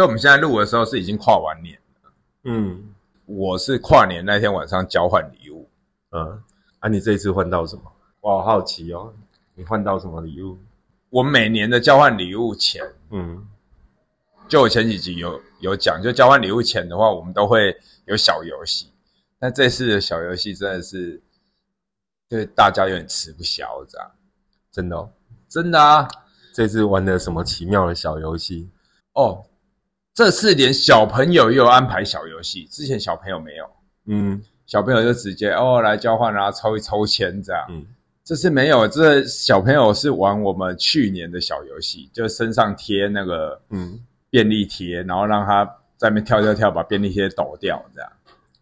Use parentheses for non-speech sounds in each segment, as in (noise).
所以我们现在录的时候是已经跨完年。嗯我是跨年那天晚上交换礼物，嗯，啊，你这一次换到什么？我好好奇哦，你换到什么礼物？我每年的交换礼物前，嗯就我前几集有有讲，就交换礼物前的话，我们都会有小游戏。但这次的小游戏真的是对大家有点吃不消，这样真的哦，真的啊。这次玩的什么奇妙的小游戏？哦，这次连小朋友也有安排小游戏，之前小朋友没有，嗯。小朋友就直接哦来交换啊，抽一抽签这样。嗯。这次没有，这小朋友是玩我们去年的小游戏，就身上贴那个嗯。便利贴，然后让他在那边跳跳跳，把便利贴抖掉，这样。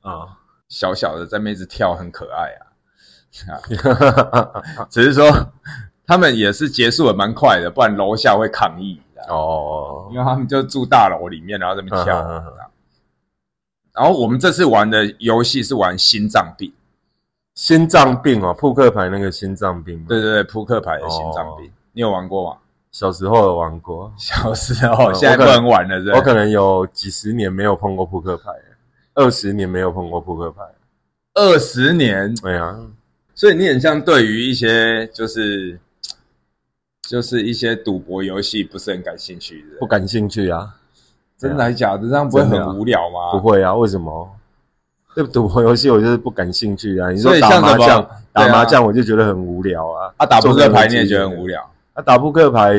啊，小小的在那边一直跳，很可爱啊。啊，(laughs) 只是说他们也是结束的蛮快的，不然楼下会抗议哦因为他们就住大楼里面，然后在那边跳。嗯嗯嗯然后我们这次玩的游戏是玩心脏病，心脏病哦，扑克牌那个心脏病吗？对对对，扑克牌的心脏病，哦。你有玩过吗？小时候有玩过，小时候，嗯现在不能玩了，是不是？我可能有几十年没有碰过扑克牌，二十年没有碰过扑克牌。二十年，对啊，所以你很像对于一些就是就是一些赌博游戏不是很感兴趣的不，感兴趣啊，真的还假的？这样不会很无聊吗？不会啊，为什么？对赌博游戏我就是不感兴趣啊。你说打麻将，打麻将我就觉得很无聊啊。啊，打扑克牌你也觉得很无聊，啊，打扑克牌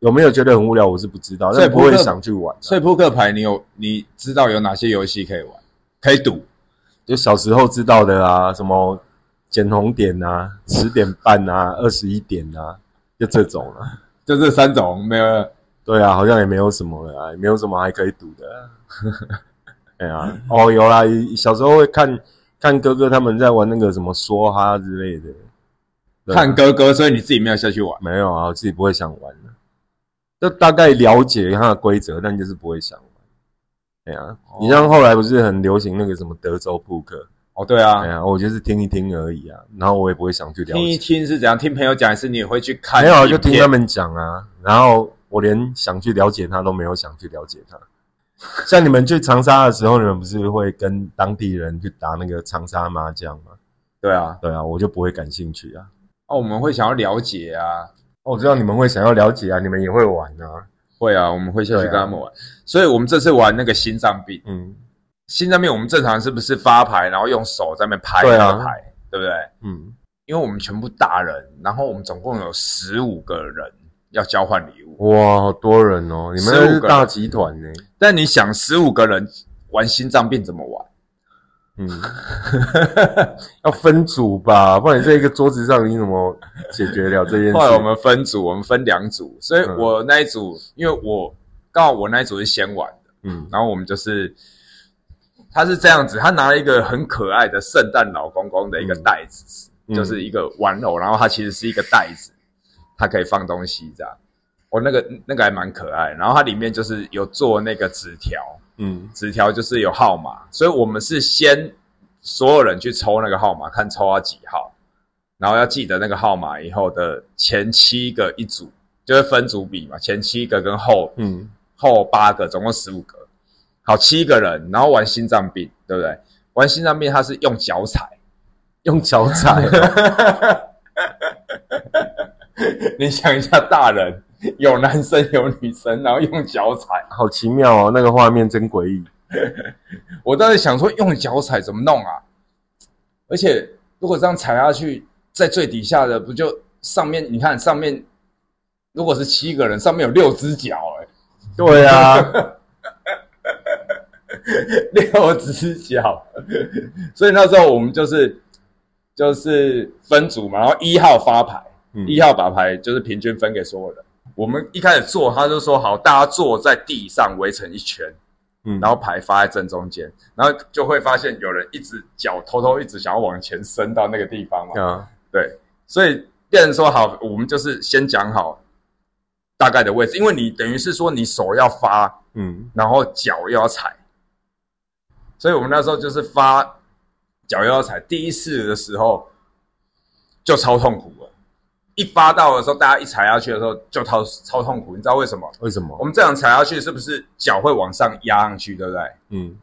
有没有觉得很无聊？我是不知道，所以但不会想去玩啊。所以扑克牌你有你知道有哪些游戏可以玩？可以赌，就小时候知道的啊，什么捡红点啊，十点半啊，二十一点啊，就这种了。就这三种没有。对啊，好像也没有什么了啊，也没有什么还可以赌的、啊。(laughs) 哎呀，哦，有啦，小时候会看看哥哥他们在玩那个什么梭哈之类的。啊看哥哥，所以你自己没有下去玩。没有啊，我自己不会想玩的，就大概了解它的规则，但就是不会想玩。哎呀、你像后来不是很流行那个什么德州扑克？哦，对啊哎，呀，我就是听一听而已啊，然后我也不会想去了听一解。听是怎样？听朋友讲，还是你也会去看？没有啊，就听他。们讲啊，然后我连想去了解他都没有想去了解他。(laughs) 像你们去长沙的时候，你们不是会跟当地人去打那个长沙麻将吗？对啊，对啊，我就不会感兴趣啊。哦，我们会想要了解啊，哦我知道你们会想要了解啊，你们也会玩啊。会啊，我们会下去对啊跟他们玩。所以我们这次玩那个心脏病，嗯心脏病我们正常是不是发牌，然后用手在那边拍那个牌，对不对？嗯，因为我们全部大人，然后我们总共有十五个人要交换礼物。哇，好多人哦，你们15那是大集团呢。但你想，十五个人玩心脏病怎么玩？嗯，(laughs) 要分组吧，不然你在一个桌子上你怎么解决了这件事？后来我们分组，我们分两组，所以嗯我那一组，因为我刚好我那一组是先玩的，嗯然后我们就是他是这样子，他拿了一个很可爱的圣诞老公公的一个袋子，嗯。就是一个玩偶，然后它其实是一个袋子，它可以放东西这样。我、那个那个还蛮可爱，然后它里面就是有做那个纸条，嗯。纸条就是有号码，所以我们是先所有人去抽那个号码，看抽到几号，然后要记得那个号码以后的前七个一组，就是分组比嘛，前七个跟后嗯。后八个，总共十五个，好七个人，然后玩心脏病，对不对？玩心脏病他是用脚踩，用脚踩哦，(laughs) 你想一下，大人有男生有女生，然后用脚踩，好奇妙哦，那个画面真诡异。(laughs) 我当时想说用脚踩怎么弄啊？而且如果这样踩下去，在最底下的不就上面？你看上面，如果是七个人，上面有六只脚、欸，对啊，(laughs) (laughs) 六只脚，所以那时候我们就是就是分组嘛，然后一号发牌，嗯一号把牌就是平均分给所有人。我们一开始做，他就说好，大家坐在地上围成一圈，嗯然后牌发在正中间，然后就会发现有人一直脚偷偷一直想要往前伸到那个地方嘛。啊，对，所以变成说好，我们就是先讲好大概的位置，因为你等于是说你手要发，嗯然后脚又要踩，所以我们那时候就是发脚又要踩。第一次的时候就超痛苦了，一发到的时候，大家一踩下去的时候就超超痛苦，你知道为什么？为什么我？们这样踩下去是不是脚会往上压上去，对不对？嗯，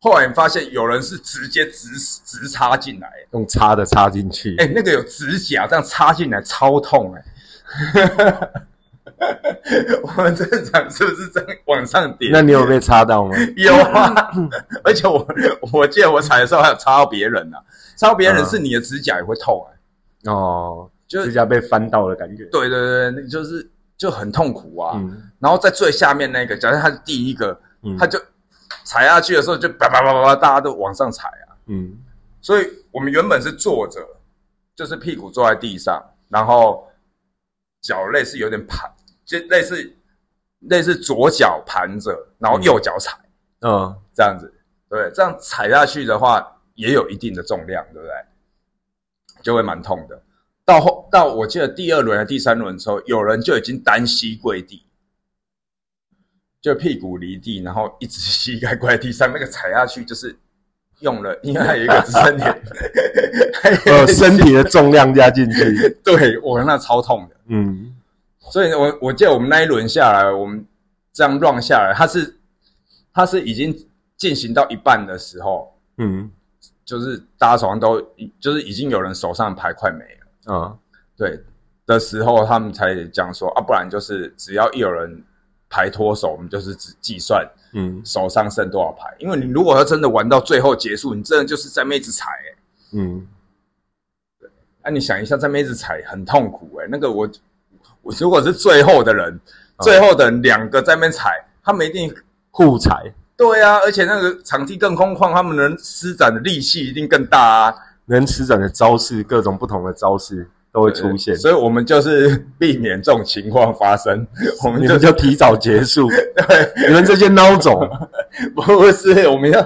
后来你发现有人是直接直直插进来，用插的插进去。哎、那个有指甲这样插进来超痛哎、(laughs) 我们正常是不是这样往上叠？那你有被插到吗？(laughs) 有啊，而且我我记得我踩的时候还有插到别人呢、啊，插到别人是你的指甲也会痛哎、哦，就指甲被翻到的感觉。对对对，那个就是就很痛苦啊。嗯然后在最下面那个，假设他是第一个，嗯他就踩下去的时候就叭叭叭叭叭，大家都往上踩啊。嗯所以我们原本是坐着，就是屁股坐在地上，然后脚类是有点盘，就类似类似左脚盘着，然后右脚踩、嗯这样子，对，这样踩下去的话也有一定的重量，对不对？就会蛮痛的。到后到我记得第二轮和第三轮的时候，有人就已经单膝跪地，就屁股离地，然后一直 (laughs) 膝盖跪在地上，那个踩下去就是用了，因为还有一个支撑点，(laughs) 还有一呃，身体的重量加进去。(laughs) 对我那超痛的。嗯所以我我记得我们那一轮下来，我们这样 run 下来，他是他是已经进行到一半的时候，嗯。就是大家手上都就是已经有人手上的牌快没了，啊。对的时候，他们才讲说啊，不然就是只要一有人牌脱手，我们就是只计算嗯。手上剩多少牌，因为你如果要真的玩到最后结束，你真的就是在妹子踩、欸，嗯。那、你想一下，在妹子踩很痛苦、欸，那个我我如果是最后的人，啊。最后的人两个在那边踩，他们一定互踩，对啊，而且那个场地更空旷，他们能施展的力气一定更大啊，能施展的招式，各种不同的招式都会出现。所以我们就是避免这种情况发生，(laughs) 我们你就提早结束，(laughs) 对，你们这些孬种，(laughs) 不是我们要。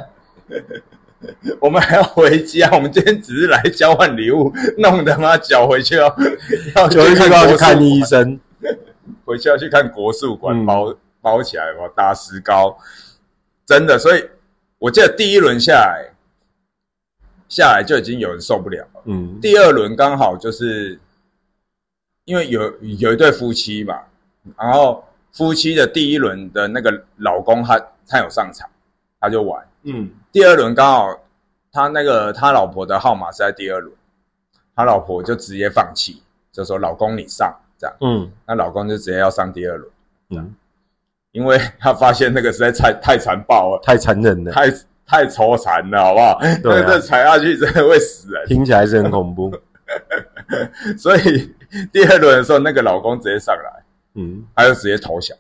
(laughs) 我们还要回家，我们今天只是来交换礼物，(laughs) 弄得妈脚回去要要就一定要去看医，生。(laughs) 回去要去看国术馆，嗯包包起来，我打石膏，真的。所以我记得第一轮下来，下来就已经有人受不了了。嗯第二轮刚好就是因为有有一对夫妻嘛，然后夫妻的第一轮的那个老公他他有上场，他就玩。嗯第二轮刚好他那个他老婆的号码是在第二轮，他老婆就直接放弃，就说老公你上这样，嗯。那老公就直接要上第二轮，嗯，因为他发现那个实在太太残暴了，太残忍了，太太抽残了，好不好？对啊。那个踩下去真的会死人。听起来是很恐怖。(laughs) 所以第二轮的时候，那个老公直接上来，嗯，他就直接投降，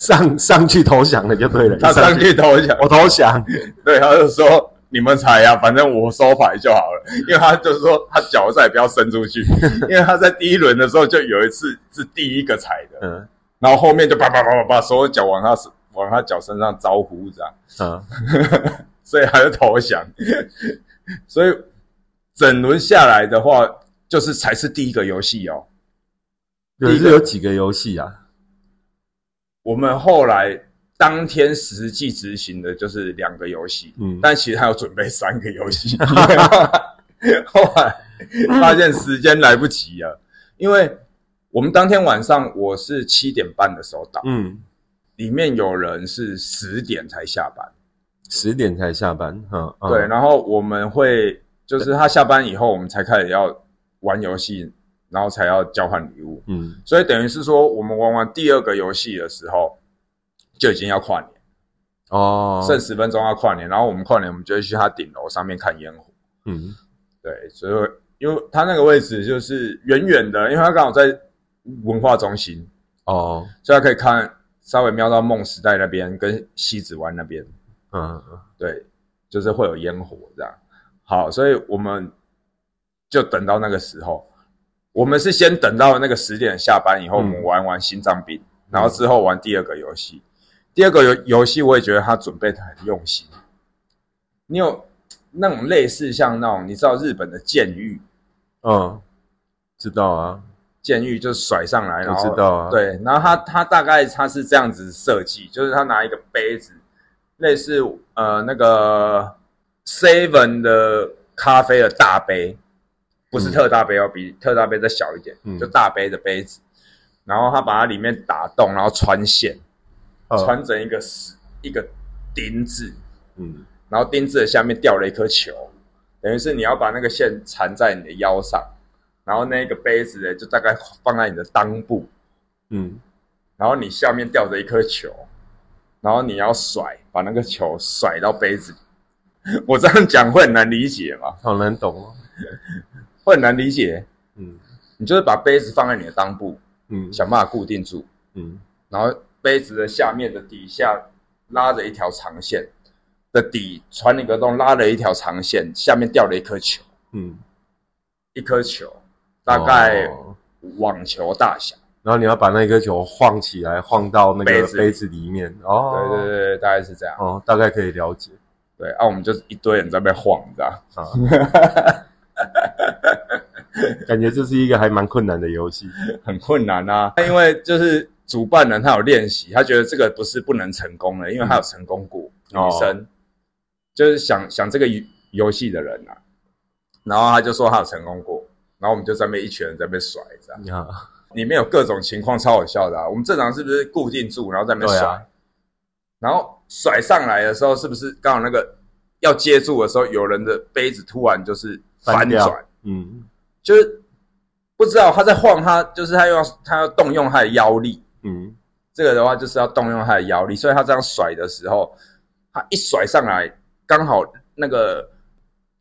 上上去投降了就对了，他上去投降，我投降。对，他就说你们踩呀、反正我收牌就好了，因为他就是说他脚再也不要伸出去，(laughs) 因为他在第一轮的时候就有一次是第一个踩的，嗯。然后后面就叭叭叭叭叭，所有脚往他往他脚身上招呼这样，嗯。(laughs) 所以他就投降，(laughs) 所以整轮下来的话，就是才是第一个游戏哦。有是有几个游戏啊？我们后来当天实际执行的就是两个游戏，嗯但其实还有准备三个游戏。(laughs) 后来发现时间来不及了，因为我们当天晚上我是七点半的时候到，嗯，里面有人是十点才下班，十点才下班。嗯，嗯对，，然后我们会就是他下班以后，我们才开始要玩游戏，然后才要交换礼物，嗯所以等于是说我们玩完第二个游戏的时候，就已经要跨年。哦，剩十分钟要跨年，然后我们跨年，我们就会去他顶楼上面看烟火。嗯对，所以因为他那个位置就是远远的，因为他刚好在文化中心，哦所以他可以看稍微瞄到梦时代那边跟西子湾那边。嗯对，就是会有烟火这样。好，所以我们就等到那个时候，我们是先等到那个十点下班以后，嗯我们玩完心脏病，然后之后玩第二个游戏。第二个游游戏我也觉得他准备的很用心。你有那种类似像那种你知道日本的监狱，嗯，知道啊，监狱就甩上来，然我后知道啊。，对，然后他他大概他是这样子设计，就是他拿一个杯子，类似呃那个 Seven 的咖啡的大杯，不是特大杯哦，比特大杯再小一点，嗯就大杯的杯子。然后他把它里面打洞，然后穿线，呃穿成一个丝一个钉子，嗯然后钉子的下面吊了一颗球，等于是你要把那个线缠在你的腰上，然后那个杯子呢就大概放在你的裆部，嗯，然后你下面吊着一颗球，然后你要甩，把那个球甩到杯子里。(laughs) 我这样讲会很难理解吗？好难懂哦。会很难理解。嗯你就是把杯子放在你的裆部，嗯想办法固定住，嗯然后杯子的下面的底下拉着一条长线，的底穿了一个洞，拉了一条长线，下面掉了一颗球，嗯，一颗球大概哦网球大小。然后你要把那颗球晃起来，晃到那个杯子里面。哦，对对对对，大概是这样。哦，大概可以了解对，啊，我们就是一堆人在那边晃，你知道？啊。(laughs) (laughs) 感觉这是一个还蛮困难的游戏。很困难啊，因为就是主办人他有练习，他觉得这个不是不能成功的，因为他有成功过。哦。女生。就是想想这个游游戏的人啊，然后他就说他有成功过，然后我们就在那边一群人在那边甩，这样。啊，里面有各种情况超好笑的啊。我们正常是不是固定住，然后在那边甩，对啊。然后甩上来的时候，是不是刚好那个要接住的时候，有人的杯子突然就是翻转，嗯就是不知道他在晃他，就是他要他要动用他的腰力。嗯。这个的话就是要动用他的腰力，所以他这样甩的时候，他一甩上来，刚好那个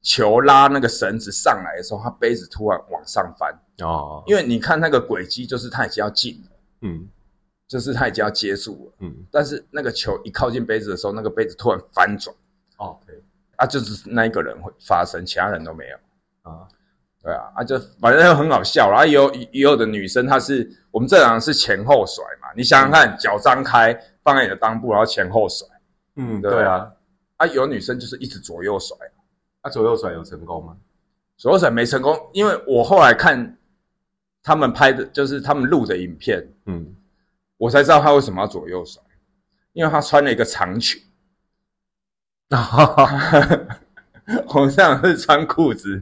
球拉那个绳子上来的时候，他杯子突然往上翻，哦，因为你看那个轨迹，就是他已经要进了，嗯。就是他已经要接住了，嗯。但是那个球一靠近杯子的时候，那个杯子突然翻转，哦，对啊，就是那一个人会发生，其他人都没有。啊，对啊，啊就反正就很好笑啦。然后也有也有的女生，她是我们正常是前后甩嘛，你想想看，脚张开放在你的裆部，然后前后甩。嗯，对对啊，啊，有女生就是一直左右甩，啊，左右甩有成功吗？左右甩没成功，因为我后来看他们拍的，就是他们录的影片，嗯，我才知道她为什么要左右甩，因为她穿了一个长裙 (laughs) (laughs) 我这样是穿裤子，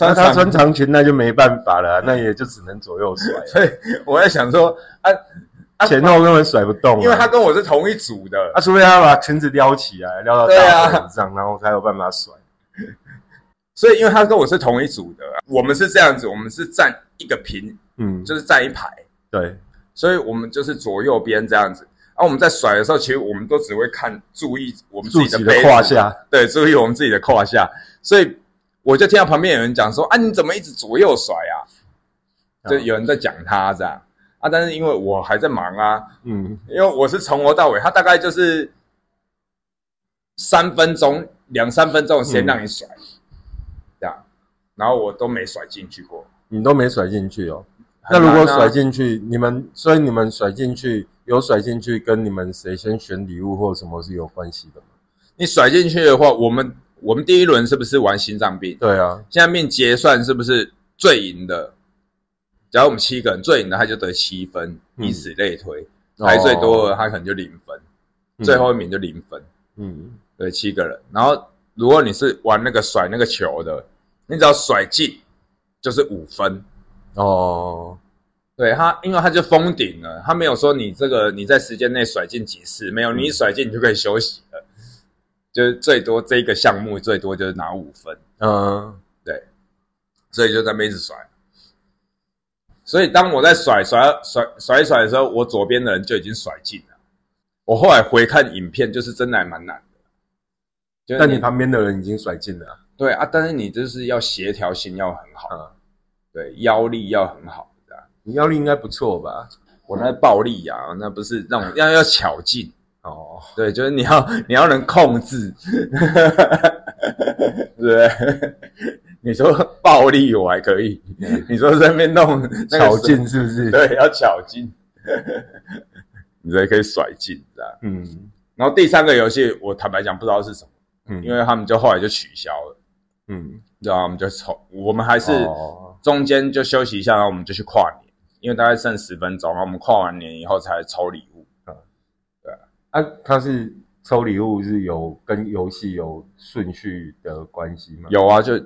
那 (laughs) 他穿长裙那就没办法了啊，那也就只能左右甩，(laughs) 所以我在想说，啊，啊前后根本甩不动啊，因为他跟我是同一组的，啊，除非他把裙子撩起来，撩到大腿上，然后才有办法甩。(laughs) 所以因为他跟我是同一组的，我们是这样子，我们是站一个平，嗯，就是站一排，对，所以我们就是左右边这样子。然啊，我们在甩的时候，其实我们都只会看注意我们自自己的己的胯下，对，注意我们自己的胯下。所以我就听到旁边有人讲说：“啊，你怎么一直左右甩啊？”就有人在讲他这样啊，但是因为我还在忙啊，嗯因为我是从头到尾，他大概就是三分钟、两三分钟的时间让你甩，这样，然后我都没甩进去过。你都没甩进去哦。啊那如果甩进去，你们所以你们甩进去有甩进去，跟你们谁先选礼物或什么是有关系的吗？你甩进去的话，我们我们第一轮是不是玩心脏病？对啊，心脏病结算是不是最赢的？假如我们七个人最赢的，他就得七分，嗯以此类推。排最多的，他可能就零分，嗯最后一名就零分。嗯对，七个人。然后如果你是玩那个甩那个球的，你只要甩进就是五分。哦，对他，因为他就封顶了，他没有说你这个你在时间内甩进几次，没有，嗯你一甩进你就可以休息了，就是最多这个项目最多就是拿五分，嗯对所以就在那边一直甩。所以当我在甩甩甩甩甩的时候，我左边的人就已经甩进了。我后来回看影片，就是真的还蛮难的。就是但你旁边的人已经甩进了啊，对啊，但是你就是要协调性要很好，嗯对腰力要很好。你腰力应该不错吧？我那暴力啊，那不是那种要要巧劲，哦，对，就是你要 (laughs) 你要能控制，对不对？你说暴力我还可以，你说在那边弄那个巧劲是不是？，对，要巧劲，(laughs) 你才可以甩劲，这样。嗯然后第三个游戏，我坦白讲不知道是什么，嗯，因为他们就后来就取消了，嗯然后，我们就抽，我们还是哦中间就休息一下，然后我们就去跨年，因为大概剩十分钟，然后我们跨完年以后才抽礼物。啊，他是抽礼物是有跟游戏有顺序的关系吗？有啊，就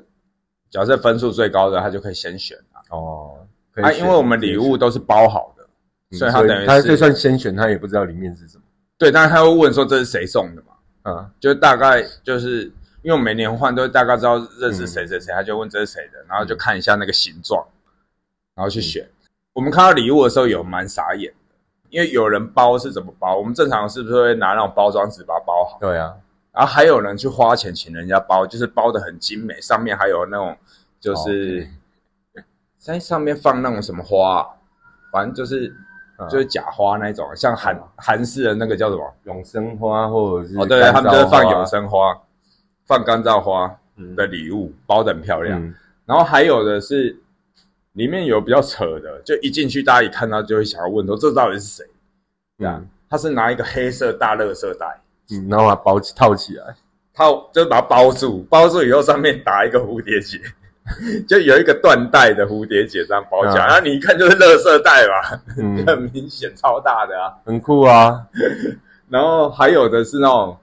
假设分数最高的，他就可以先选啊。哦，可以啊，因为我们礼物都是包好的，嗯所以他等于他就算先选，他也不知道里面是什么对，但是他会问说这是谁送的嘛？啊。就大概就是因为我每年换都大概知道认识嗯谁谁谁，他就问这是谁的，然后就看一下那个形状，然后去选。我们看到礼物的时候有蛮傻眼的，因为有人包是怎么包？我们正常是不是会拿那种包装纸把它包好？对啊，然后还有人去花钱请人家包，就是包的很精美，上面还有那种就是在上面放那种什么花，反正就是嗯就是假花那种，像韩韩式的那个叫什么？永生花或者是哦，对，他们就是放永生花，放干燥花嗯的礼物，包的很漂亮。嗯然后还有的是里面有比较扯的，就一进去大家一看到就会想要问说这到底是谁？这样，他是拿一个黑色大垃圾袋。嗯，然后把它包起套起来，套就是把它包住，包住以后上面打一个蝴蝶结，(laughs) 就有一个缎带的蝴蝶结这样包起来，嗯然后你一看就是垃圾袋嘛，嗯，很明显超大的啊。很酷啊，(laughs) 然后还有的是那种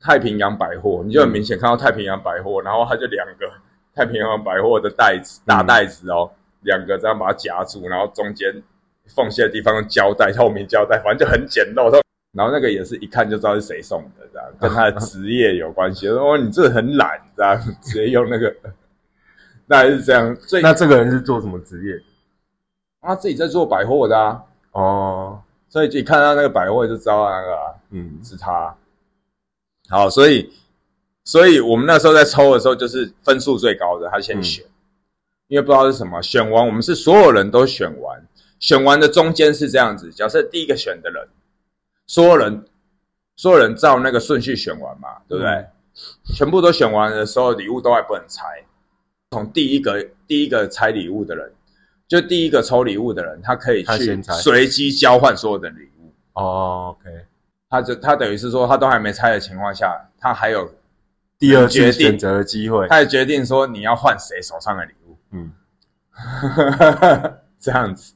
太平洋百货，你就很明显看到太平洋百货，然后它就两个太平洋百货的袋子大袋子哦，两个这样把它夹住，然后中间缝隙的地方用胶带透明胶带，反正就很简陋。然后那个也是一看就知道是谁送的，这样跟他的 (laughs) 职业有关系。说哦，你这很懒，这样 (laughs) 直接用那个，那还是这样。最那这个人是做什么职业？他自己在做百货的啊，哦，所以一看到那个百货就知道那个、啊、嗯是他。好，所以所以我们那时候在抽的时候，就是分数最高的他先选，因为不知道是什么。选完我们是所有人都选完，选完的中间是这样子：假设第一个选的人，所有人所有人照那个顺序选完嘛，对不对？嗯全部都选完的时候，礼物都还不能拆。从第一个第一个拆礼物的人，就第一个抽礼物的人，他可以去随机交换所有的礼物。哦，OK，他就他等于是说，他都还没拆的情况下，他还有第二次选择的机会，他也决定说你要换谁手上的礼物，嗯，(laughs) 这样子。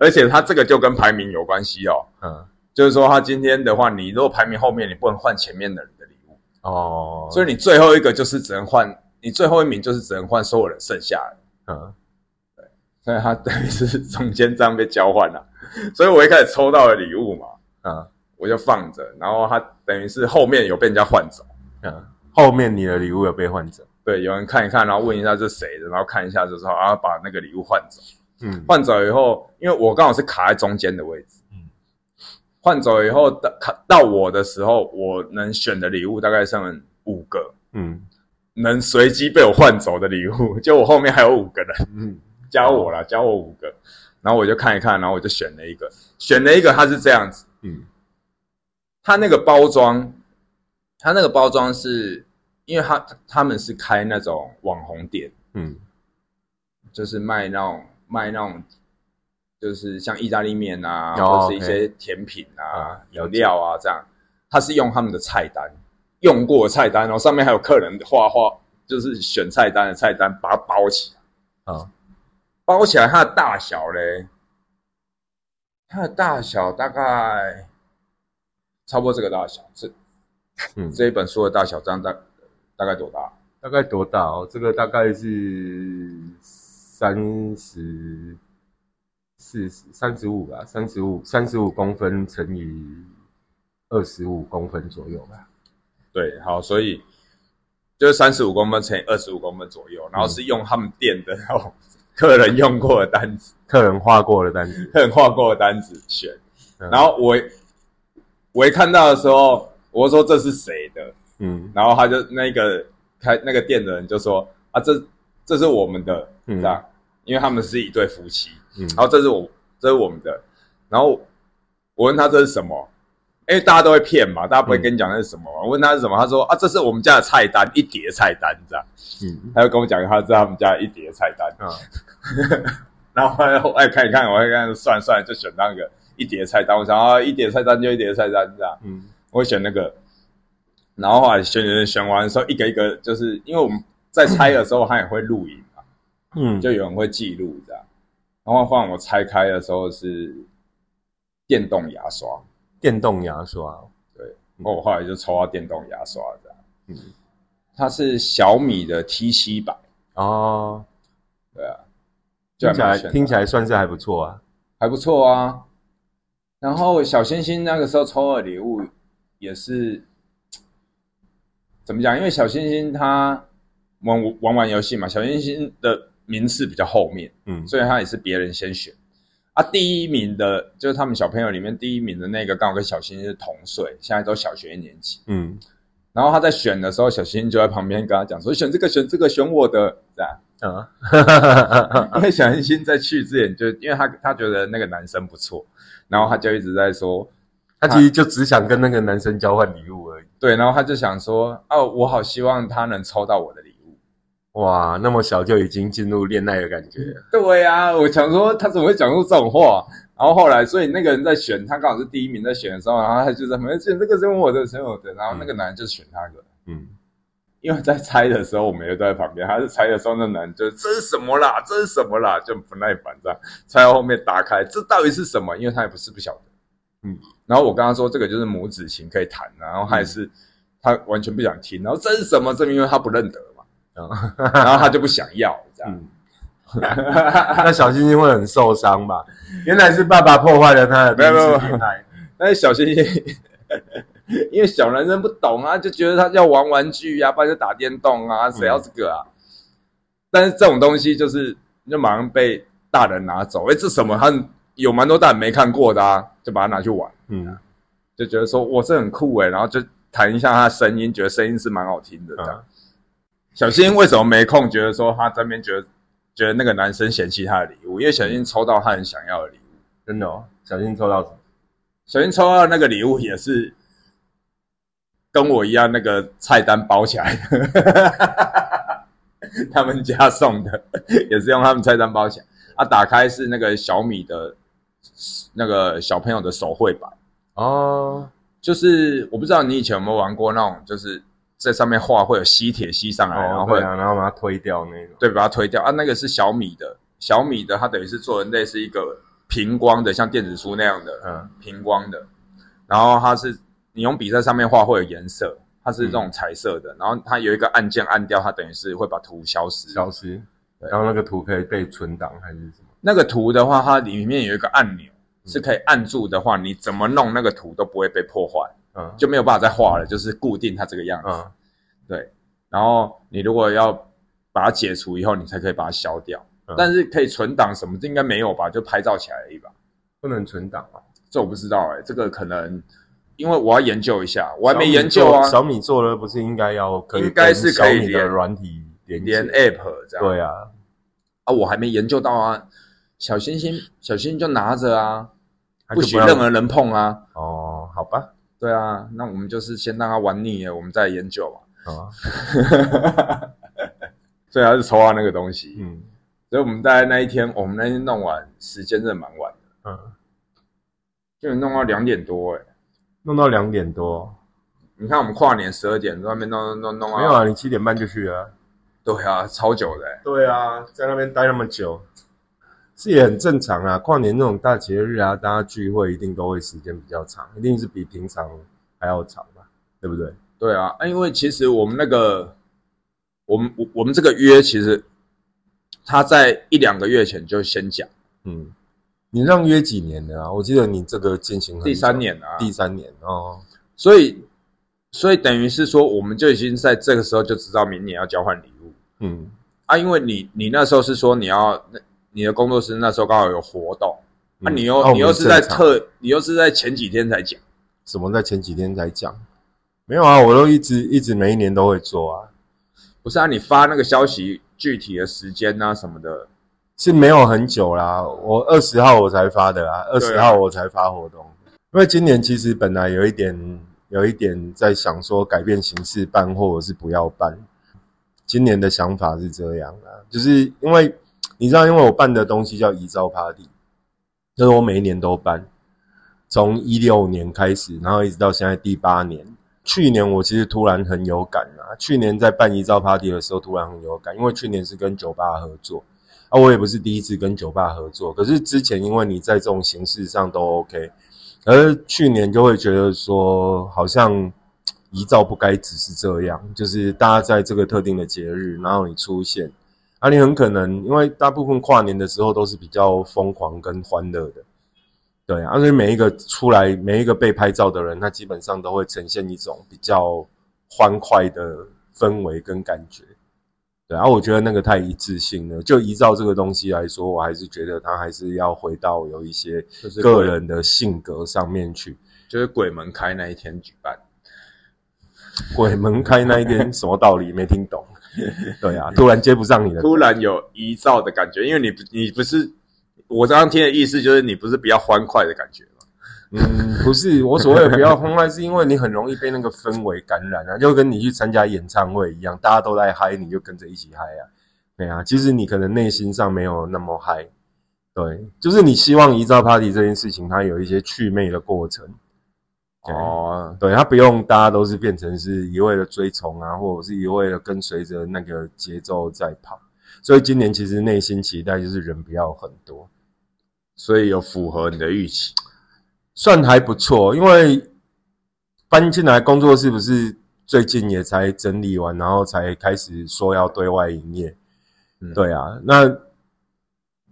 而且他这个就跟排名有关系哦，嗯，就是说他今天的话，你如果排名后面，你不能换前面的人的礼物，哦，所以你最后一个就是只能换，你最后一名就是只能换所有人剩下的。嗯，所以他等于是中间这样被交换了，所以我一开始抽到了礼物嘛，嗯，我就放着，然后他等于是后面有被人家换走。嗯，后面你的礼物有被换走，对，有人看一看，然后问一下这是谁的，然后看一下就说，然后把那个礼物换走。嗯，换走以后，因为我刚好是卡在中间的位置，嗯。换走以后到卡到我的时候，我能选的礼物大概剩五个，嗯。能随机被我换走的礼物，就我后面还有五个人。嗯，加我了，加我五个，然后我就看一看，然后我就选了一个，选了一个，它是这样子，嗯，它那个包装，它那个包装是因为它他们是开那种网红店。嗯，就是卖那种卖那种，就是像意大利面啊，哦或是一些甜品啊、嗯了解饮料啊这样。他是用他们的菜单，用过的菜单，然后上面还有客人画画，就是选菜单的菜单，把它包起来。啊，包起来，它的大小嘞，它的大小大概差不多这个大小，这 (laughs) 嗯，这一本书的大小，张大大概多大？大概多大哦？这个大概是三十四十三十五吧，三十五三十五公分乘以二十五公分左右吧。对，好，所以就是三十五公分乘以二十五公分左右，然后是用他们店的那种客人用过的单子，客人画过的单子，客人画过的单子选。嗯然后我我一看到的时候，我就说这是谁的，嗯。然后他就那个开那个店的人就说啊，这这是我们的，嗯。这样，因为他们是一对夫妻，嗯。然后这是我这是我们的，然后我问他这是什么，因为大家都会骗嘛，大家不会跟你讲那是什么嘛。我问他是什么，他说啊，这是我们家的菜单，一叠菜单这样。嗯。他就跟我讲，他是他们家一叠菜单。啊 (laughs) 然后后来看一看，我还看算了算了，就选那个一叠菜单。我想啊，一叠菜单就一叠菜单这样，嗯我会选那个。然后后来选选选完的时候，一个一个就是因为我们在拆的时候，他也会录影嘛，嗯，就有人会记录这样。然后换我拆开的时候是电动牙刷，电动牙刷，对然后我后来就抽到电动牙刷这样。嗯它是小米的 T 七百，哦，对啊，就听起来听起来算是还不错啊。还不错啊。然后小星星那个时候抽的礼物也是怎么讲？因为小星星他玩玩玩游戏嘛，小星星的名次比较后面，嗯所以他也是别人先选。啊，第一名的就是他们小朋友里面第一名的那个，刚好跟小星星是同岁，现在都小学一年级。嗯，然后他在选的时候，小星星就在旁边跟他讲说：“选这个，选这个，选我的。”这样，啊，(laughs) 因为小星星在去之前就，因为他他觉得那个男生不错，然后他就一直在说，他其实就只想跟那个男生交换礼物而已。对，然后他就想说，哦，我好希望他能抽到我的礼物。哇，那么小就已经进入恋爱的感觉。对呀、我想说他怎么会讲出这种话？然后后来，所以那个人在选，他刚好是第一名在选的时候，然后他就在旁边选这个是我的，选我的，然后那个男人就选他个。嗯，因为在猜的时候，我们也都在旁边。他是猜的时候，那男人就这是什么啦？这是什么啦？就不耐烦这样。猜到后面打开，这到底是什么？因为他也不是不晓得。嗯，然后我跟他说，这个就是母子情可以谈，然后他也是、他完全不想听。然后这是什么？这因为他不认得嘛，啊，然后他就不想要这样。嗯，(laughs) 那小星星会很受伤吧？原来是爸爸破坏了他的第一没有没有次恋爱。(laughs) 但是小星星，(laughs) 因为小男生不懂啊，就觉得他要玩玩具呀、不然就打电动啊，谁要这个啊？但是这种东西就是就马上被大人拿走，哎，这什么？他有蛮多大人没看过的啊，就把它拿去玩，嗯就觉得说哇这很酷哎，然后就弹一下他的声音，觉得声音是蛮好听的这样。啊，小新为什么没空？觉得说他这边觉得觉得那个男生嫌弃他的礼物，因为小新抽到他很想要的礼物。真的哦，小新抽到什么？小新抽到的那个礼物也是跟我一样，那个菜单包起来的，(laughs) 他们家送的，也是用他们菜单包起来。啊，打开是那个小米的，那个小朋友的手绘板，哦，就是我不知道你以前有没有玩过那种，就是在上面画会有吸铁吸上来，然后会然后把它推掉那种。对，把它推掉。啊。那个是小米的，小米的它等于是做的类似一个平光的，像电子书那样的嗯。平光的，然后它是你用笔在上面画会有颜色，它是这种彩色的，然后它有一个按键按掉，它等于是会把图消失。消失，然后那个图可以被存档还是什么？那个图的话，它里面有一个按钮，嗯是可以按住的话，你怎么弄那个图都不会被破坏，嗯，就没有办法再画了，就是固定它这个样子。嗯对，然后你如果要把它解除以后，你才可以把它消掉。嗯但是可以存档什么的应该没有吧？就拍照起来而已吧？不能存档啊。这我不知道哎、这个可能因为我要研究一下，我还没研究啊。小米做了不是应该要可以应该是可以的连软体连连 App 这样对啊，啊，我还没研究到啊。小星星，小星星就拿着啊，不许任何人碰啊。哦，好吧，对啊，那我们就是先让他玩腻了，我们再研究嘛。啊，(laughs) 所以他是抽到那个东西，嗯。所以我们大概那一天，我们那天弄完时间真的蛮晚的，嗯，就弄到两点多哎、弄到两点多，你看我们跨年十二点在那边弄弄弄弄啊，没有啊，你七点半就去了。啊。对啊，超久的、欸。对啊，在那边待那么久，是也很正常啊。跨年那种大节日啊，大家聚会一定都会时间比较长，一定是比平常还要长吧，对不对？对啊，啊因为其实我们那个，我们我我们这个约，其实他在一两个月前就先讲，嗯，你让约几年的啊？我记得你这个进行第三，年啊，第三年哦，所以所以等于是说，我们就已经在这个时候就知道明年要交换礼物嗯啊，因为你你那时候是说你要那你的工作室那时候刚好有活动，那，嗯你又、啊你又是在特，你又是在前几天才讲，什么在前几天才讲？没有啊，我都一直一直每一年都会做啊，不是啊？你发那个消息具体的时间啊什么的，是没有很久啦，我二十号我才发的啊，二十号我才发活动，因为今年其实本来有一点有一点在想说改变形式办或者是不要办，今年的想法是这样啊，就是因为你知道，因为我办的东西叫遗照 Party，就是我每一年都办，从一六年开始，然后一直到现在第八年。去年我其实突然很有感啊，去年在办遗照 Party 的时候突然很有感，因为去年是跟酒吧合作。啊，我也不是第一次跟酒吧合作，可是之前因为你在这种形式上都 OK，而去年就会觉得说，好像遗照不该只是这样，就是大家在这个特定的节日，然后你出现，啊，你很可能因为大部分跨年的时候都是比较疯狂跟欢乐的，对啊，所以每一个出来每一个被拍照的人，他基本上都会呈现一种比较欢快的氛围跟感觉。对啊，我觉得那个太一致性了。就依照这个东西来说，我还是觉得他还是要回到有一些个人的性格上面去。就是鬼门开那一天举办。鬼门开那一天什么道理没听懂？(laughs) 对啊，突然接不上你了。突然有遗照的感觉，因为你不你不是我刚刚听的意思，就是你不是比较欢快的感觉吗？嗯，不是，我所谓的不要欢快，是因为你很容易被那个氛围感染啊，就跟你去参加演唱会一样，大家都在嗨，你就跟着一起嗨啊。对啊，其实你可能内心上没有那么嗨，对，就是你希望遗照 party 这件事情，它有一些祛魅的过程。对哦，对，他不用大家都是变成是一味的追从啊，或者是一味的跟随着那个节奏在跑。所以今年其实内心期待就是人不要很多，所以有符合你的预期。算还不错。因为搬进来工作室不是最近也才整理完，然后才开始说要对外营业。嗯对啊，那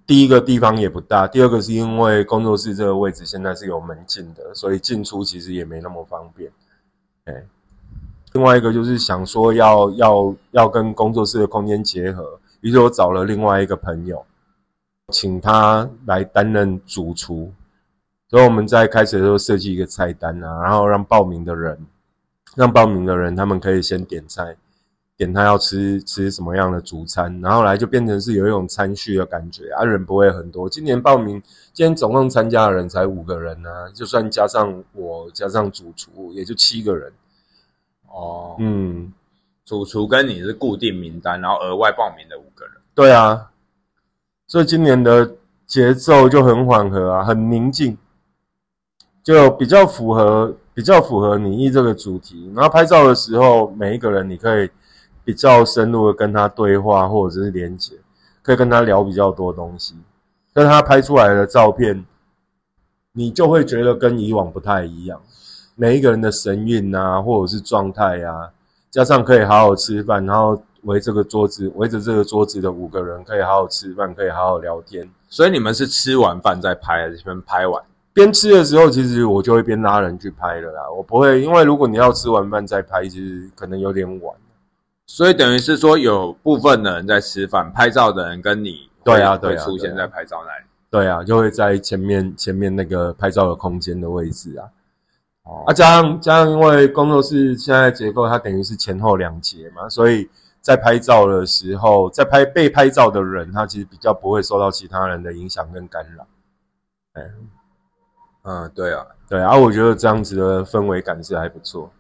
第一个地方也不大，第二个是因为工作室这个位置现在是有门禁的，所以进出其实也没那么方便。哎，另外一个就是想说要要要跟工作室的空间结合，于是我找了另外一个朋友，请他来担任主厨。所以我们在开始的时候设计一个菜单啊，然后让报名的人，让报名的人他们可以先点菜，点他要吃吃什么样的主餐，然后来就变成是有一种餐序的感觉啊，人不会很多。今年报名，今天总共参加的人才五个人啊，就算加上我加上主厨，也就七个人。哦，嗯，主厨跟你是固定名单，然后额外报名的五个人。对啊，所以今年的节奏就很缓和啊，很宁静，就比较符合比较符合你意这个主题。然后拍照的时候，每一个人你可以比较深入的跟他对话，或者是连接，可以跟他聊比较多东西。但他拍出来的照片，你就会觉得跟以往不太一样。每一个人的神韵啊，或者是状态啊，加上可以好好吃饭，然后围这个桌子，围着这个桌子的五个人可以好好吃饭，可以好好聊天。所以你们是吃完饭再拍，还是先拍完？边吃的时候，其实我就会边拉人去拍了啦。我不会，因为如果你要吃完饭再拍，其实可能有点晚。所以等于是说，有部分的人在吃饭，拍照的人跟你对啊对啊出现在拍照那里。对啊，就会在前面前面那个拍照的空间的位置啊。哦啊，加上加上，因为工作室现在结构，它等于是前后两节嘛，所以在拍照的时候，在拍被拍照的人，他其实比较不会受到其他人的影响跟干扰。哎，嗯，对啊。对啊，我觉得这样子的氛围感是还不错。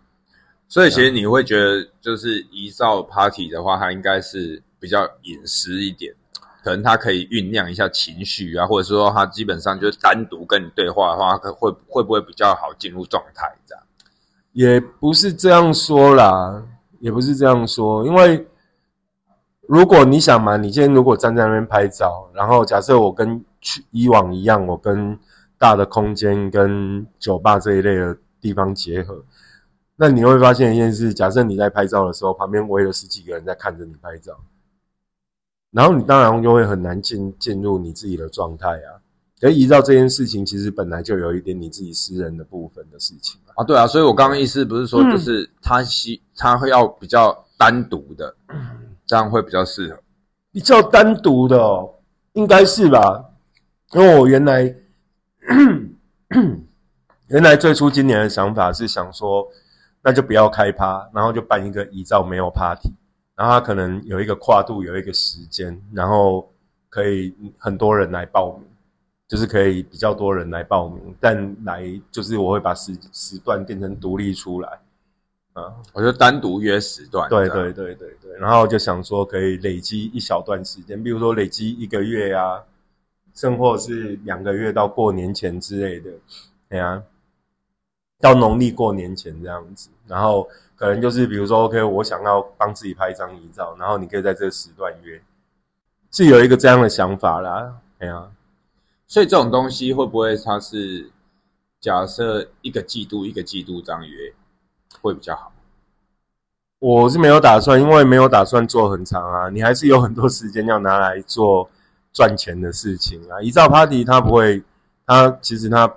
所以其实你会觉得，就是一照 party 的话，它应该是比较隐私一点，可能它可以酝酿一下情绪啊，或者说它基本上就是单独跟你对话的话，可会会不会比较好进入状态这样？也不是这样说啦，也不是这样说，因为如果你想嘛，你今天如果站在那边拍照，然后假设我跟去以往一样，我跟大的空间跟酒吧这一类的地方结合，那你会发现一件事：假设你在拍照的时候，旁边围了十几个人在看着你拍照，然后你当然就会很难进进入你自己的状态啊。可是遗照这件事情，其实本来就有一点你自己私人的部分的事情啊。啊，对啊，所以我刚刚意思不是说，就是他希他会要比较单独的，这样会比较适合。比较单独的哦，应该是吧？因为我原来 (coughs) 原来最初今年的想法是想说，那就不要开趴，然后就办一个遗照没有 party，然后它可能有一个跨度，有一个时间，然后可以很多人来报名，就是可以比较多人来报名，但来就是我会把时时段变成独立出来，啊，我就单独约时段。对对对对对，然后就想说可以累积一小段时间，比如说累积一个月啊，甚或是两个月到过年前之类的，对呀、到农历过年前这样子，然后可能就是比如说，OK，我想要帮自己拍一张遗照，然后你可以在这个时段约，是有一个这样的想法啦，哎呀、所以这种东西会不会它是假设一个季度一个季度这样约会比较好？我是没有打算，因为没有打算做很长啊，你还是有很多时间要拿来做赚钱的事情啊。一照 party 它不会，它其实它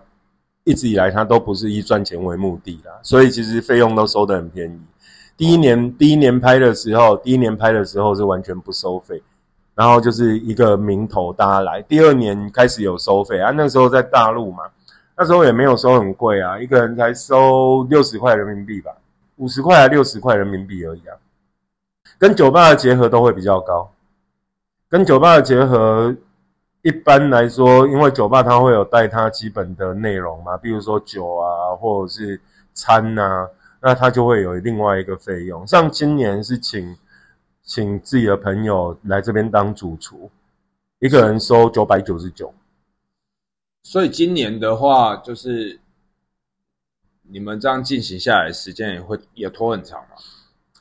一直以来它都不是以赚钱为目的啦，所以其实费用都收得很便宜。第一年第一年拍的时候，第一年拍的时候是完全不收费，然后就是一个名头大家来。第二年开始有收费啊，那时候在大陆嘛，那时候也没有收很贵啊，一个人才收六十块人民币吧。五十块还六十块人民币而已啊，跟酒吧的结合都会比较高。跟酒吧的结合，一般来说，因为酒吧它会有带它基本的内容嘛，比如说酒啊，或者是餐呐，那它就会有另外一个费用。像今年是请请自己的朋友来这边当主厨，一个人收九百九十九。所以今年的话，就是。你们这样进行下来，时间也会也拖很长嘛？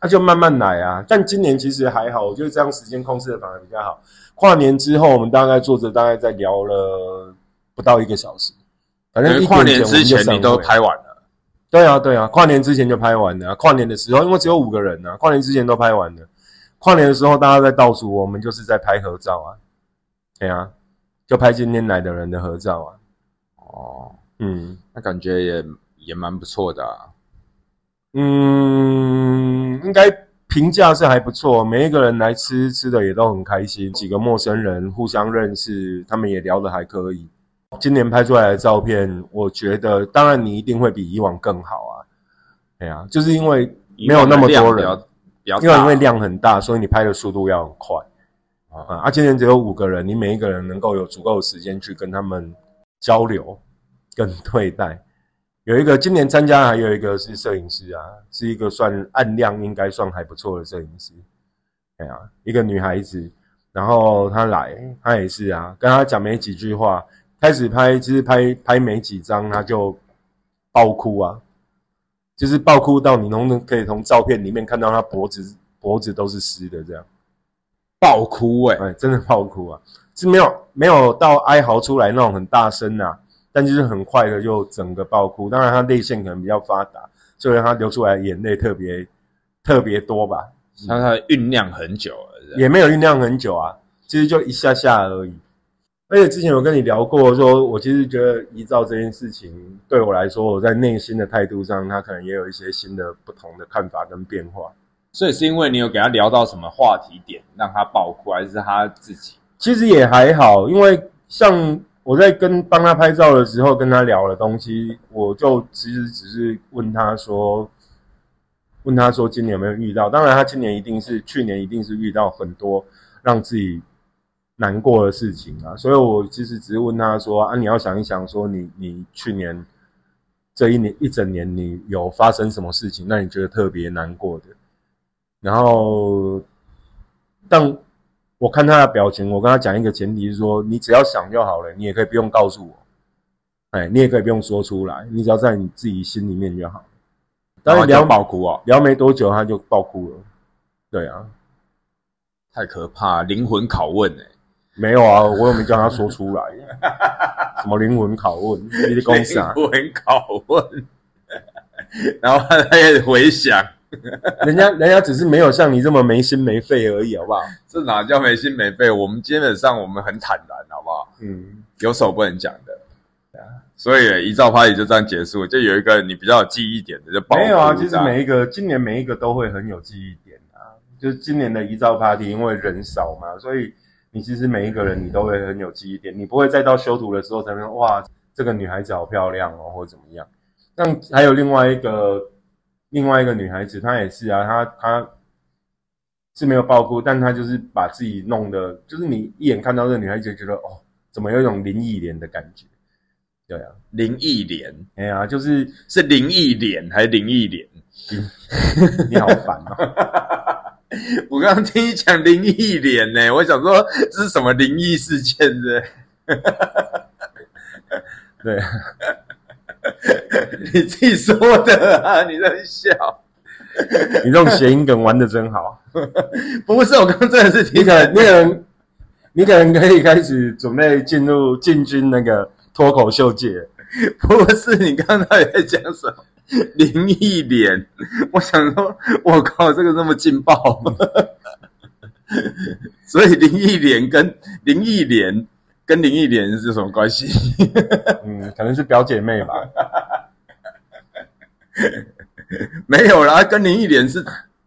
那就慢慢来啊。但今年其实还好，我觉得这样时间控制的反而比较好。跨年之后，我们大概坐着大概在聊了不到一个小时。反正跨年之前你都拍完了。对啊，对啊，跨年之前就拍完了。跨年的时候，因为只有五个人呢，跨年之前都拍完了。跨年的时候，大家在倒数，我们就是在拍合照啊。对啊，就拍今天来的人的合照啊。哦，嗯，那感觉也。也蛮不错的，啊嗯，应该评价是还不错。每一个人来吃吃的也都很开心，几个陌生人互相认识，他们也聊得还可以。今年拍出来的照片，我觉得当然你一定会比以往更好啊。对啊，就是因为没有那么多人，因为因为量很大，所以你拍的速度要很快啊。啊，今年只有五个人，你每一个人能够有足够的时间去跟他们交流跟对待。有一个今年参加，还有一个是摄影师啊，是一个算暗量，应该算还不错的摄影师。哎呀，一个女孩子，然后她来，她也是啊，跟她讲没几句话，开始拍，就是拍拍没几张，她就爆哭啊，就是爆哭到你能可以从照片里面看到她脖子脖子都是湿的这样，爆哭哎，哎，真的爆哭啊，是没有没有到哀嚎出来那种很大声呐。但就是很快的就整个爆哭，当然他泪腺可能比较发达，所以他流出来眼泪特别特别多吧。他他酝酿很久了，也没有酝酿很久啊，其实就一下下而已。而且之前有跟你聊过，说我其实觉得遗照这件事情对我来说，我在内心的态度上，他可能也有一些新的不同的看法跟变化。所以是因为你有给他聊到什么话题点让他爆哭，还是他自己？其实也还好，因为像。我在跟帮他拍照的时候，跟他聊的东西，我就其实只是问他说，问他说今年有没有遇到？当然，他今年一定是去年一定是遇到很多让自己难过的事情啊。所以我其实只是问他说啊，你要想一想，说你你去年这一年一整年你有发生什么事情，那你觉得特别难过的？然后，但。我看他的表情，我跟他讲一个前提是说，你只要想就好了，你也可以不用告诉我，哎，你也可以不用说出来，你只要在你自己心里面就好。当然聊爆哭啊，聊没多久他就爆哭了。对啊，太可怕，灵魂拷问哎，没有啊，我又没叫他说出来，(laughs) 什么灵魂拷问？你的公司啊，灵魂拷问，(laughs) 然后他也回想。(laughs) 人家人家只是没有像你这么没心没肺而已，好不好？这哪叫没心没肺？我们基本上我们很坦然，好不好？嗯，有手不能讲的。所以一照 party 就这样结束，就有一个你比较有记忆点的，就没有啊。其实每一个今年每一个都会很有记忆点啊。就是今年的一照 party，因为人少嘛，所以你其实每一个人你都会很有记忆点。你不会再到修图的时候才能哇，这个女孩子好漂亮哦，或者怎么样。但还有另外一个。另外一个女孩子，她也是啊，她她是没有爆哭，但她就是把自己弄的，就是你一眼看到这个女孩子，就觉得哦，怎么有一种林忆莲的感觉？对啊，林忆莲，哎呀，就是是林忆莲还是林忆莲？(laughs) 你好烦啊！(laughs) 我刚刚听你讲林忆莲呢，我想说这是什么灵异事件呢？(laughs) 对。(laughs) 你自己说的啊！你在笑，你这种谐音梗玩的真好。(laughs) 不是，我刚刚真的是你可能，你可能，你可能可以开始准备进入进军那个脱口秀界。不是，你刚刚到底在讲什么？林忆莲，我想说，我靠，这个那么劲爆，(laughs) 所以林忆莲跟林忆莲跟林忆莲是什么关系？(laughs) 嗯，可能是表姐妹吧。(laughs) 没有啦，跟林忆莲是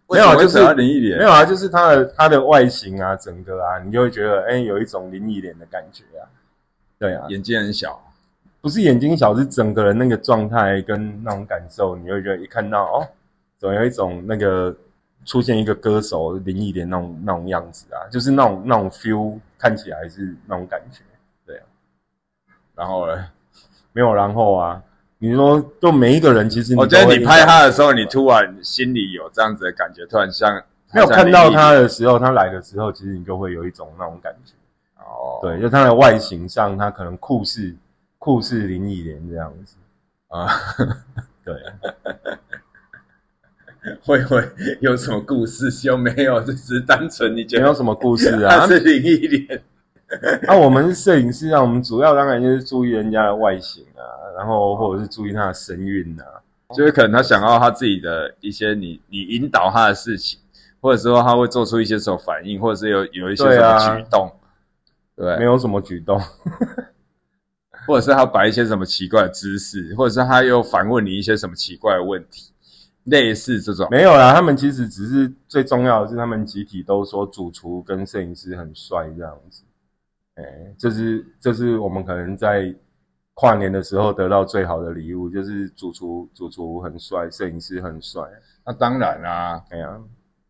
没有啊就是林忆莲，没有啊，就是她的她的外形啊，整个啊，你就会觉得哎、有一种林忆莲的感觉啊。对啊，眼睛很小，不是眼睛小，是整个人那个状态跟那种感受，你会觉得一看到哦，总有一种那个出现一个歌手林忆莲那种那种样子啊，就是那种那种 feel，看起来是那种感觉。然后呢，没有然后啊，你说就每一个人其实我觉得你拍他的时候，你突然心里有这样子的感觉，突然像没有看到他的的时候，他来的时候，其实你就会有一种那种感觉。哦，对，就他的外形上，他可能酷似酷似林忆莲这样子。啊，(laughs) 对，(laughs) 会不会有什么故事？又没有，就只是单纯你觉得没有什么故事啊 (laughs) 他。是林忆莲，那、(laughs) 我们是摄影师啊，我们主要当然就是注意人家的外形啊，然后或者是注意他的神韵啊。就是可能他想要他自己的一些你你引导他的事情，或者说他会做出一些什么反应，或者是有有一些什么对啊举动，对，没有什么举动，(laughs) 或者是他摆一些什么奇怪的姿势，或者是他又反问你一些什么奇怪的问题，类似这种。没有啦。他们其实只是最重要的是，他们集体都说主厨跟摄影师很帅这样子。哎、这是这是我们可能在跨年的时候得到最好的礼物，就是主厨主厨很帅，摄影师很帅。那当然啦、哎呀，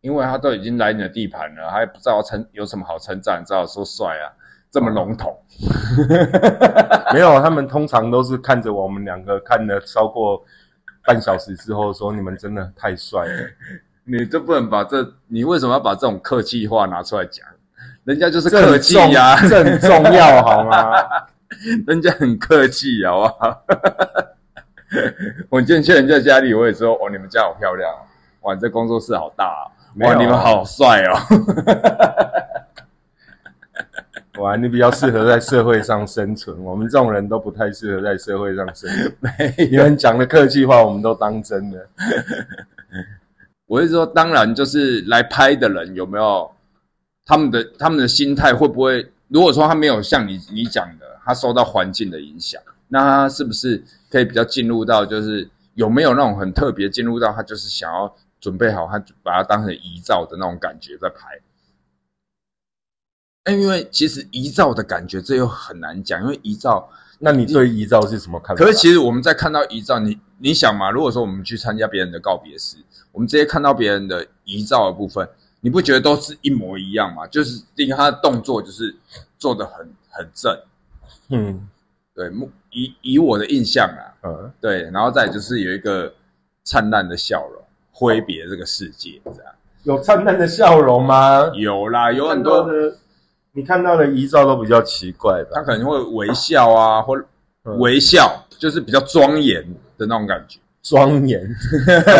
因为他都已经来你的地盘了，还不知道称有什么好称赞，只好说帅啊，这么笼统。(laughs) 没有，他们通常都是看着我们两个看了超过半小时之后说：“你们真的太帅了。(laughs) 你就不能把这，你为什么要把这种客气话拿出来讲？人家就是客气重呀、这很重要好吗？(laughs) 人家很客气，好不好？(laughs) 我今天去人家家里，我也说，哦，你们家好漂亮哦，哇，你这工作室好大哦，哇，你们好帅哦。(laughs) 哇，你比较适合在社会上生存，我们这种人都不太适合在社会上生存。你们讲的客气话，我们都当真的。我是说，当然就是来拍的人有没有他们的他们的心态会不会？如果说他没有像你你讲的，他受到环境的影响，那他是不是可以比较进入到就是有没有那种很特别进入到他就是想要准备好，他把它当成遗照的那种感觉在拍？哎因为其实遗照的感觉这又很难讲，因为遗照那你对遗照是什么看法？可是其实我们在看到遗照，你你想嘛，如果说我们去参加别人的告别式，我们直接看到别人的遗照的部分，你不觉得都是一模一样吗？就是因为他的动作就是做的很很正，嗯对，目以以我的印象啊，嗯，对，然后再就是有一个灿烂的笑容，挥别这个世界，这样有灿烂的笑容吗？有啦，有很多的，你看到的遗照都比较奇怪吧他？可能会微笑啊，或嗯微笑，就是比较庄严的那种感觉。庄严、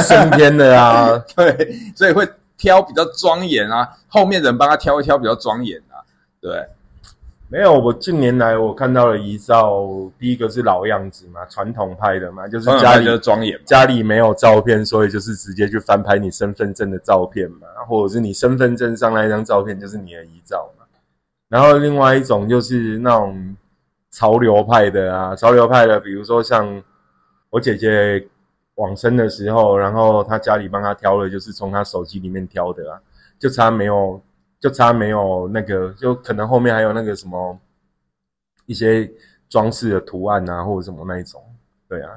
升天的啊，(laughs) 对，所以会挑比较庄严啊，后面人帮他挑一挑比较庄严啊，对，没有。我近年来我看到的遗照，第一个是老样子嘛，传统派的嘛，就是家里家里就是庄严，家里没有照片，所以就是直接去翻拍你身份证的照片嘛，或者是你身份证上那一张照片就是你的遗照嘛。然后另外一种就是那种潮流派的啊，潮流派的，比如说像我姐姐往生的时候，然后他家里帮他挑了，就是从他手机里面挑的啊，就差没有，就差没有那个，就可能后面还有那个什么一些装饰的图案啊，或者什么那一种，对啊。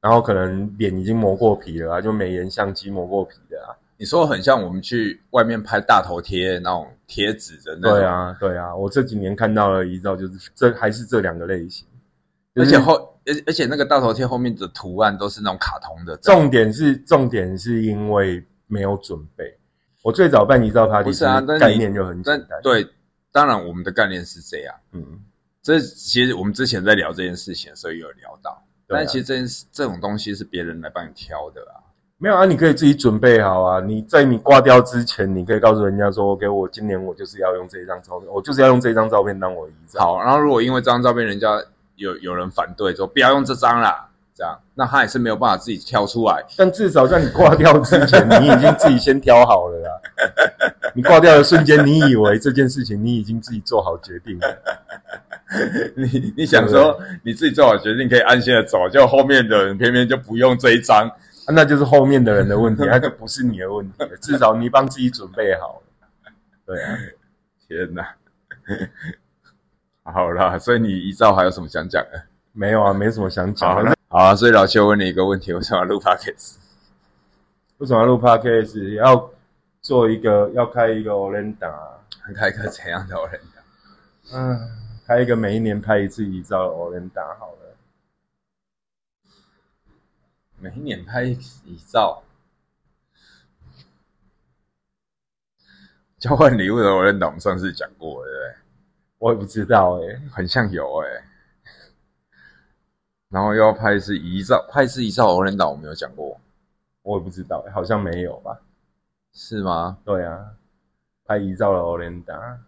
然后可能脸已经磨过皮了啊，就美颜相机磨过皮的啊。你说很像我们去外面拍大头贴那种贴纸的那种，对，啊，对啊，我这几年看到的遗照就是这还是这两个类型，而且后而而且那个大头贴后面的图案都是那种卡通的，重点是重点是因为没有准备。我最早办遗照 party 不是啊，概念就很但简单，，对，当然我们的概念是这样，嗯，这其实我们之前在聊这件事情的时候也有聊到，啊但其实这件事这种东西是别人来帮你挑的啊。没有啊，你可以自己准备好啊。你在你挂掉之前，你可以告诉人家说，OK，我今年我就是要用这一张照片，我就是要用这张照片当我的遗照。好，然后如果因为这张照片人家有有人反对说不要用这张啦，这样，那他也是没有办法自己挑出来。但至少在你挂掉之前，你已经自己先挑好了啦。(laughs) 你挂掉的瞬间，你以为这件事情你已经自己做好决定了。(laughs) 你你想说你自己做好决定可以安心的走，就后面的人偏偏就不用这一张，啊那就是后面的人的问题，那就不是你的问题了。至少你帮自己准备好了。对啊，(laughs) 天哪！好啦，所以你遗照还有什么想讲的？没有啊，没什么想讲的。好啊，所以老邱问你一个问题：为什么要录 podcast？为什么要录 podcast？要做一个，要开一个 Olenda，开一个怎样的 Olenda？嗯，开一个每一年拍一次遗照的 Olenda 好了。每一年拍遗照，交换礼物的 Olenda，我们上次讲过，对不对？我也不知道哎、很像有哎、然后又要拍一次遗照，拍一次遗照 Olenda，我们有讲过，我也不知道、欸，好像没有吧？是吗？对啊，拍遗照的 Olenda，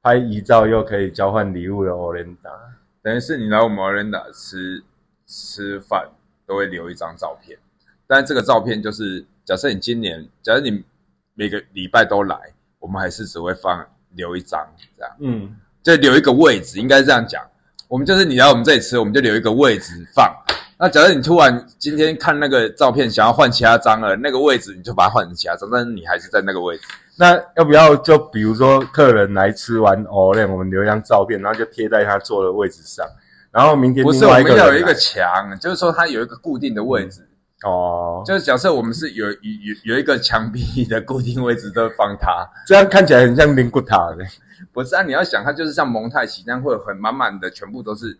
拍遗照又可以交换礼物的 Olenda。等于是你来我们 Olenda 吃吃饭都会留一张照片，但是这个照片就是假设你今年，假设你每个礼拜都来，我们还是只会放留一张这样，嗯，就留一个位置，应该这样讲。我们就是你来我们这里吃，我们就留一个位置放。那假设你突然今天看那个照片，想要换其他张了，那个位置你就把它换成其他张，但是你还是在那个位置。那要不要就比如说客人来吃完 Olen，我们留一张照片，然后就贴在他坐的位置上，然后明天不是，我们要有一个来墙，就是说它有一个固定的位置。哦，就是假设我们是有有有有一个墙壁的固定位置都放它，这样看起来很像灵骨塔的。(laughs) 不是啊？你要想，它就是像蒙太奇那样，会有很满满的，全部都是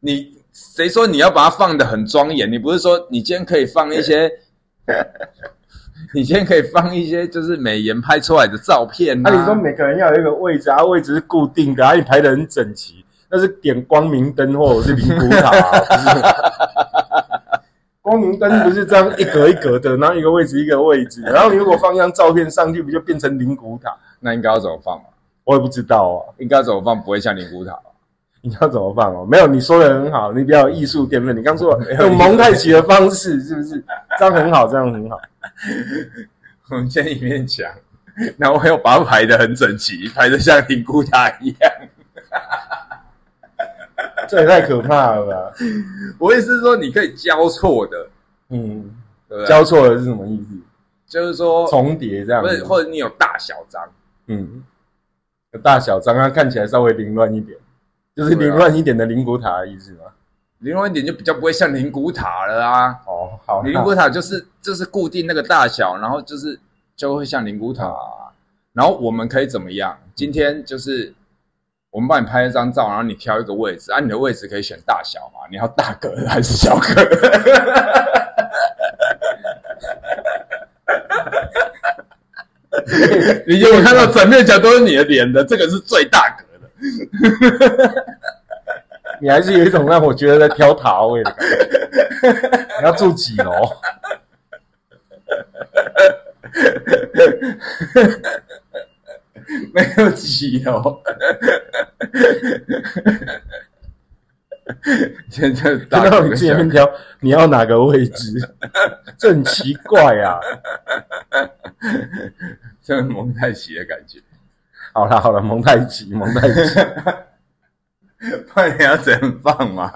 你。谁说你要把它放的很庄严？你不是说你今天可以放一些，(laughs) 你今天可以放一些就是美颜拍出来的照片那、啊？你说每个人要有一个位置啊，位置是固定的，啊，你排的很整齐，那是点光明灯或者是灵骨塔、(laughs) 光明灯不是这样一格一格的，然后一个位置一个位置，然后你如果放一张照片上去，不就变成灵骨塔？那应该要怎么放嘛？我也不知道啊，应该怎么放不会像灵骨塔吧？你要怎么放哦？没有，你说的很好，你比较有艺术天分。你刚说 (laughs) 用蒙太奇的方式，是不是？这样很好，这样很好。(laughs) 我们建一面墙，然后我又把它排的很整齐，排的像灵骨塔一样。(laughs) 这也太可怕了吧？我意思是说，你可以交错的，嗯，对不对？交错的是什么意思？就是说，重叠这样子不是，或者你有大小张，嗯，有大小张，它看起来稍微凌乱一点，就是凌乱一点的灵骨塔的意思吗？凌乱一点就比较不会像灵骨塔了啊。哦，好，灵骨塔就是就是固定那个大小，然后就是就会像灵骨塔、然后我们可以怎么样？今天就是我们帮你拍一张照，然后你挑一个位置，啊，你的位置可以选大小嘛？你要大格还是小格 (laughs) (laughs) 你有看到整面墙都是你的脸的？这个是最大格的。(laughs) 你还是有一种让我觉得在挑塔位的感觉。(laughs) 你要住几楼？没有几楼，(laughs) 现在就让你自己面挑，你要哪个位置？(laughs) 这很奇怪啊！像蒙太奇的感觉。好了好了，蒙太奇，蒙太奇，(laughs) 不然你要怎样放嘛？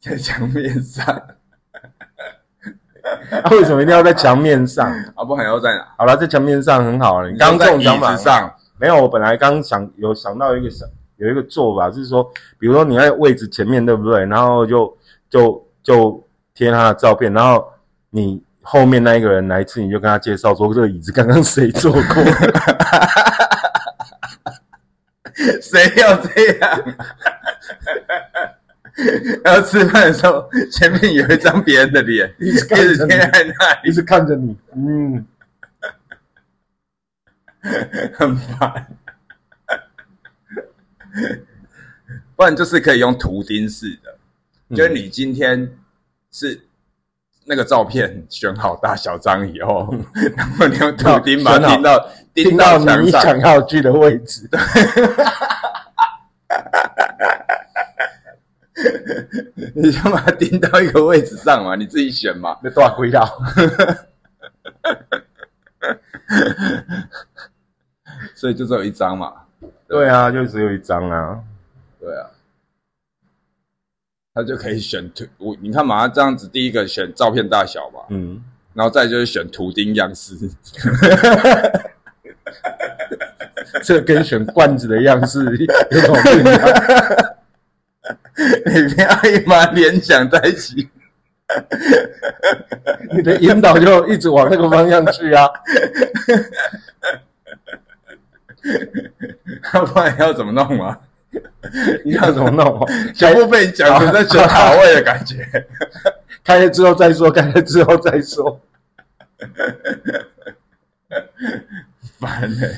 在墙面上，啊、为什么一定要在墙面上？啊，不然要在哪？好了，在墙面上很好了。你刚刚这种讲法没有，我本来刚想有想到一个想有一个做法，就是说，比如说你在位置前面，对不对？然后就就就贴他的照片，然后你后面那一个人来一次，你就跟他介绍说这个椅子刚刚谁坐过，(laughs) 谁要这样？然后吃饭的时候，前面有一张别人的脸，一直贴在那里，一直看着你，嗯，(laughs) 很烦。(laughs) 不然就是可以用图钉式的，就是你今天是那个照片选好大小张以后，然后你用图钉把它钉到钉到到你，想要去的位置，(laughs) 你就把它钉到一个位置上嘛，你自己选嘛。那多少轨道？(laughs) 所以就只有一张嘛。对啊，就只有一张啊。对啊，他就可以选图。我你看嘛，他这样子，第一个选照片大小嘛，嗯，然后再就是选图钉样式。(laughs) 这跟选罐子的样式有什么不一样？(laughs) 你不要一把联想在一起。(laughs) 你的引导就一直往那个方向去啊。要 (laughs) 不然要怎么弄啊？你 (laughs) 要怎么弄？(laughs) 全部被你讲成在选卡位的感觉。开了之后再说，开了之后再说。烦嘞、